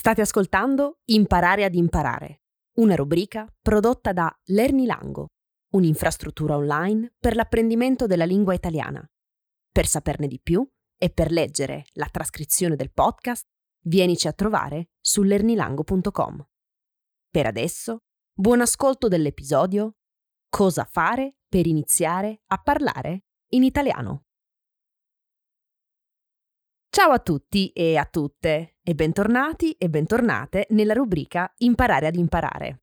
State ascoltando Imparare ad imparare, una rubrica prodotta da Lernilango, un'infrastruttura online per l'apprendimento della lingua italiana. Per saperne di più e per leggere la trascrizione del podcast, vienici a trovare su lernilango.com. Per adesso, buon ascolto dell'episodio Cosa fare per iniziare a parlare in italiano. Ciao a tutti e a tutte e bentornati e bentornate nella rubrica Imparare ad imparare.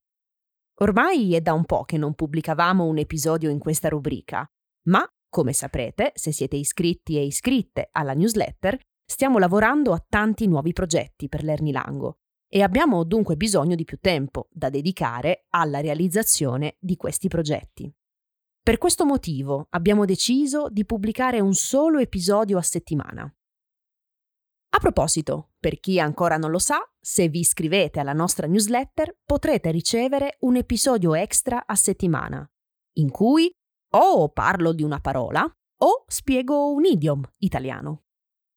Ormai è da un po' che non pubblicavamo un episodio in questa rubrica, ma, come saprete, se siete iscritti e iscritte alla newsletter, stiamo lavorando a tanti nuovi progetti per l'Ernilango e abbiamo dunque bisogno di più tempo da dedicare alla realizzazione di questi progetti. Per questo motivo abbiamo deciso di pubblicare un solo episodio a settimana. A proposito, per chi ancora non lo sa, se vi iscrivete alla nostra newsletter potrete ricevere un episodio extra a settimana, in cui o parlo di una parola o spiego un idiom italiano.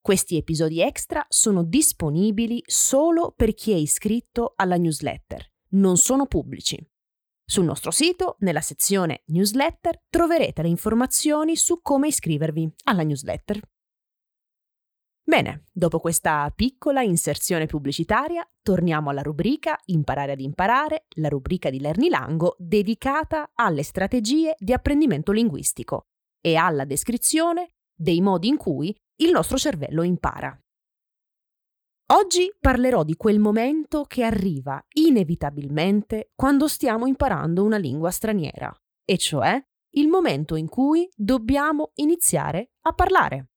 Questi episodi extra sono disponibili solo per chi è iscritto alla newsletter, non sono pubblici. Sul nostro sito, nella sezione newsletter, troverete le informazioni su come iscrivervi alla newsletter. Bene, dopo questa piccola inserzione pubblicitaria, torniamo alla rubrica Imparare ad imparare, la rubrica di Lernilango dedicata alle strategie di apprendimento linguistico e alla descrizione dei modi in cui il nostro cervello impara. Oggi parlerò di quel momento che arriva inevitabilmente quando stiamo imparando una lingua straniera, e cioè il momento in cui dobbiamo iniziare a parlare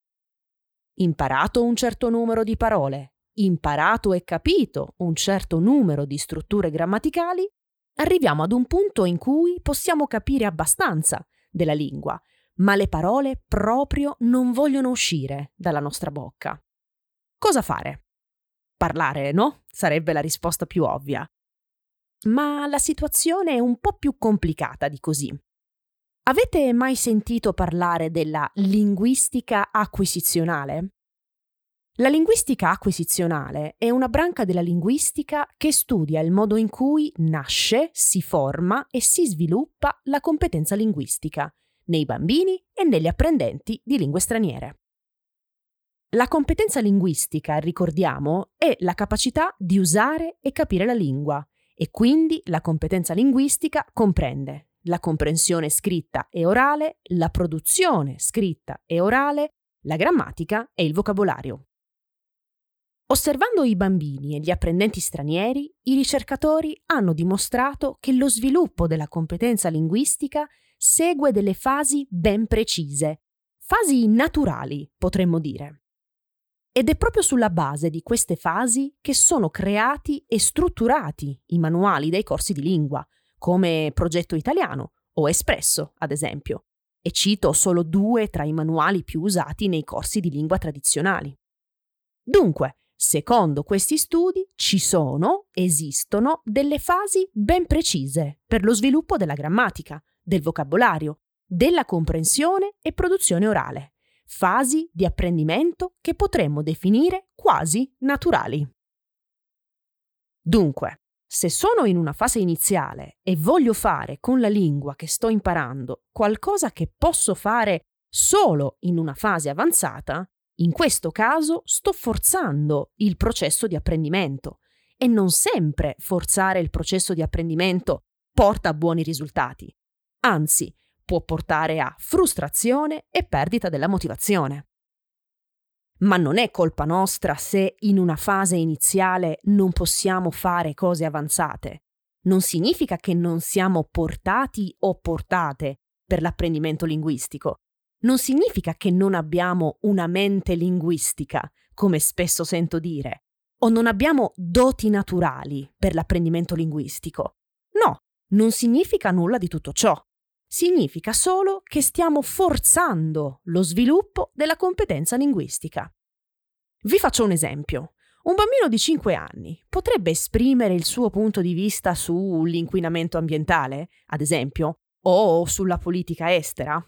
imparato un certo numero di parole, imparato e capito un certo numero di strutture grammaticali, arriviamo ad un punto in cui possiamo capire abbastanza della lingua, ma le parole proprio non vogliono uscire dalla nostra bocca. Cosa fare? Parlare, no? Sarebbe la risposta più ovvia. Ma la situazione è un po' più complicata di così. Avete mai sentito parlare della linguistica acquisizionale? La linguistica acquisizionale è una branca della linguistica che studia il modo in cui nasce, si forma e si sviluppa la competenza linguistica nei bambini e negli apprendenti di lingue straniere. La competenza linguistica, ricordiamo, è la capacità di usare e capire la lingua e quindi la competenza linguistica comprende la comprensione scritta e orale, la produzione scritta e orale, la grammatica e il vocabolario. Osservando i bambini e gli apprendenti stranieri, i ricercatori hanno dimostrato che lo sviluppo della competenza linguistica segue delle fasi ben precise, fasi naturali, potremmo dire. Ed è proprio sulla base di queste fasi che sono creati e strutturati i manuali dei corsi di lingua, come Progetto Italiano o Espresso, ad esempio, e cito solo due tra i manuali più usati nei corsi di lingua tradizionali. Dunque, secondo questi studi ci sono, esistono, delle fasi ben precise per lo sviluppo della grammatica, del vocabolario, della comprensione e produzione orale, fasi di apprendimento che potremmo definire quasi naturali. Dunque, se sono in una fase iniziale e voglio fare con la lingua che sto imparando qualcosa che posso fare solo in una fase avanzata, in questo caso sto forzando il processo di apprendimento e non sempre forzare il processo di apprendimento porta a buoni risultati. Anzi, può portare a frustrazione e perdita della motivazione. Ma non è colpa nostra se in una fase iniziale non possiamo fare cose avanzate. Non significa che non siamo portati o portate per l'apprendimento linguistico. Non significa che non abbiamo una mente linguistica, come spesso sento dire, o non abbiamo doti naturali per l'apprendimento linguistico. No, non significa nulla di tutto ciò significa solo che stiamo forzando lo sviluppo della competenza linguistica. Vi faccio un esempio. Un bambino di 5 anni potrebbe esprimere il suo punto di vista sull'inquinamento ambientale, ad esempio, o sulla politica estera?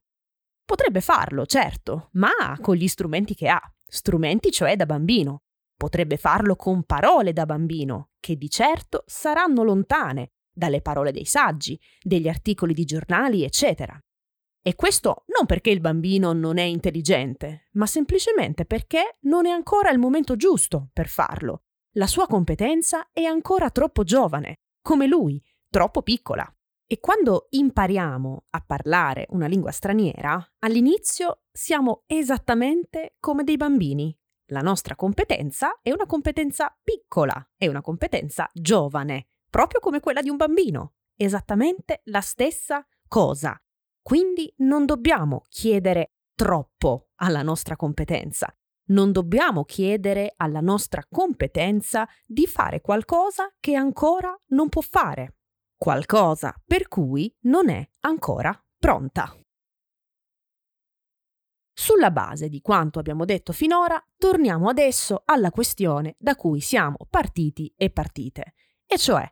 Potrebbe farlo, certo, ma con gli strumenti che ha, strumenti cioè da bambino. Potrebbe farlo con parole da bambino, che di certo saranno lontane dalle parole dei saggi, degli articoli di giornali, eccetera. E questo non perché il bambino non è intelligente, ma semplicemente perché non è ancora il momento giusto per farlo. La sua competenza è ancora troppo giovane, come lui, troppo piccola. E quando impariamo a parlare una lingua straniera, all'inizio siamo esattamente come dei bambini. La nostra competenza è una competenza piccola, è una competenza giovane, proprio come quella di un bambino. Esattamente la stessa cosa. Quindi non dobbiamo chiedere troppo alla nostra competenza. Non dobbiamo chiedere alla nostra competenza di fare qualcosa che ancora non può fare, qualcosa per cui non è ancora pronta. Sulla base di quanto abbiamo detto finora, torniamo adesso alla questione da cui siamo partiti e partite, e cioè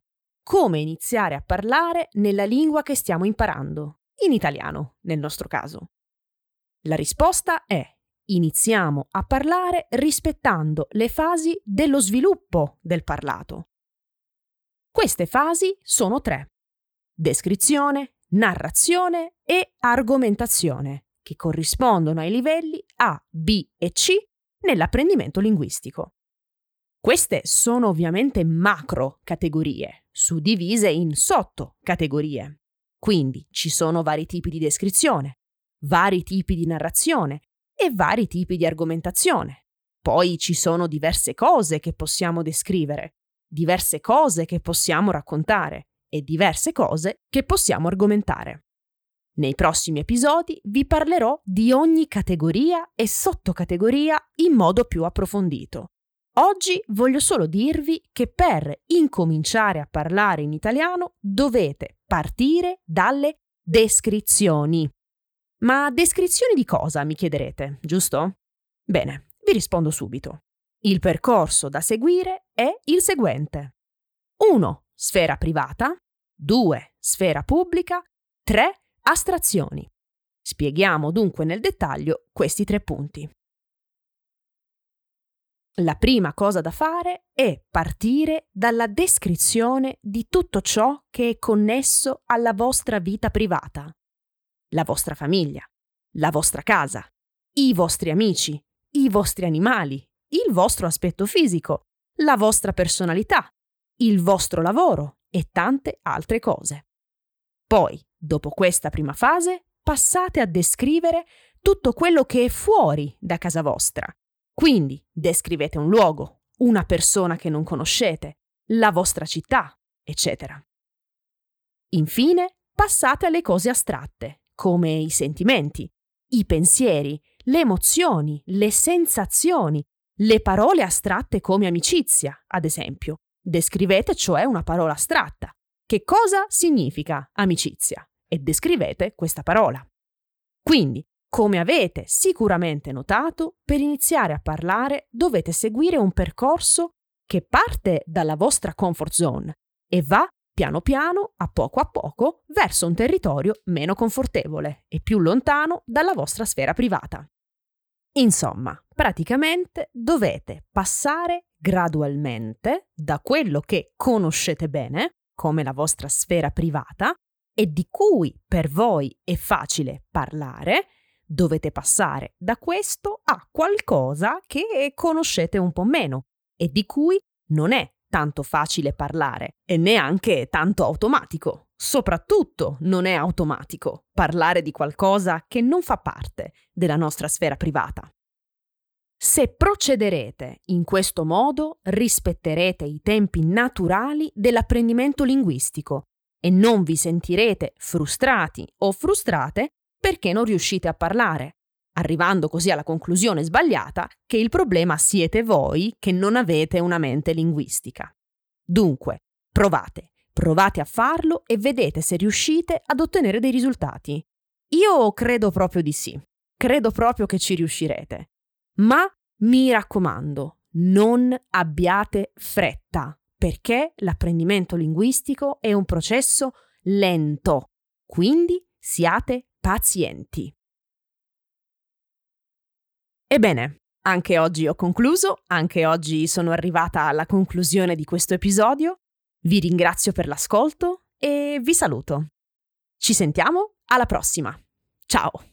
come iniziare a parlare nella lingua che stiamo imparando in italiano nel nostro caso? La risposta è iniziamo a parlare rispettando le fasi dello sviluppo del parlato. Queste fasi sono tre. Descrizione, narrazione e argomentazione, che corrispondono ai livelli A, B e C nell'apprendimento linguistico. Queste sono ovviamente macro categorie, suddivise in sottocategorie. Quindi ci sono vari tipi di descrizione, vari tipi di narrazione e vari tipi di argomentazione. Poi ci sono diverse cose che possiamo descrivere, diverse cose che possiamo raccontare e diverse cose che possiamo argomentare. Nei prossimi episodi vi parlerò di ogni categoria e sottocategoria in modo più approfondito. Oggi voglio solo dirvi che per incominciare a parlare in italiano dovete partire dalle descrizioni. Ma descrizioni di cosa, mi chiederete, giusto? Bene, vi rispondo subito. Il percorso da seguire è il seguente. 1. Sfera privata. 2. Sfera pubblica. 3. Astrazioni. Spieghiamo dunque nel dettaglio questi tre punti. La prima cosa da fare è partire dalla descrizione di tutto ciò che è connesso alla vostra vita privata, la vostra famiglia, la vostra casa, i vostri amici, i vostri animali, il vostro aspetto fisico, la vostra personalità, il vostro lavoro e tante altre cose. Poi, dopo questa prima fase, passate a descrivere tutto quello che è fuori da casa vostra quindi descrivete un luogo, una persona che non conoscete, la vostra città, eccetera. Infine, passate alle cose astratte, come i sentimenti, i pensieri, le emozioni, le sensazioni, le parole astratte come amicizia, ad esempio. Descrivete cioè una parola astratta. Che cosa significa amicizia? E descrivete questa parola. Quindi come avete sicuramente notato, per iniziare a parlare dovete seguire un percorso che parte dalla vostra comfort zone e va piano piano, a poco a poco, verso un territorio meno confortevole e più lontano dalla vostra sfera privata. Insomma, praticamente dovete passare gradualmente da quello che conoscete bene, come la vostra sfera privata, e di cui per voi è facile parlare, dovete passare da questo a qualcosa che conoscete un po' meno e di cui non è tanto facile parlare e neanche tanto automatico. Soprattutto non è automatico parlare di qualcosa che non fa parte della nostra sfera privata. Se procederete in questo modo, rispetterete i tempi naturali dell'apprendimento linguistico e non vi sentirete frustrati o frustrate perché non riuscite a parlare, arrivando così alla conclusione sbagliata che il problema siete voi che non avete una mente linguistica. Dunque, provate, provate a farlo e vedete se riuscite ad ottenere dei risultati. Io credo proprio di sì, credo proprio che ci riuscirete. Ma mi raccomando, non abbiate fretta, perché l'apprendimento linguistico è un processo lento, quindi siate pazienti. Ebbene, Anche oggi ho concluso, anche oggi sono arrivata alla conclusione di questo episodio. Vi ringrazio per l'ascolto e vi saluto. Ci sentiamo alla prossima. Ciao!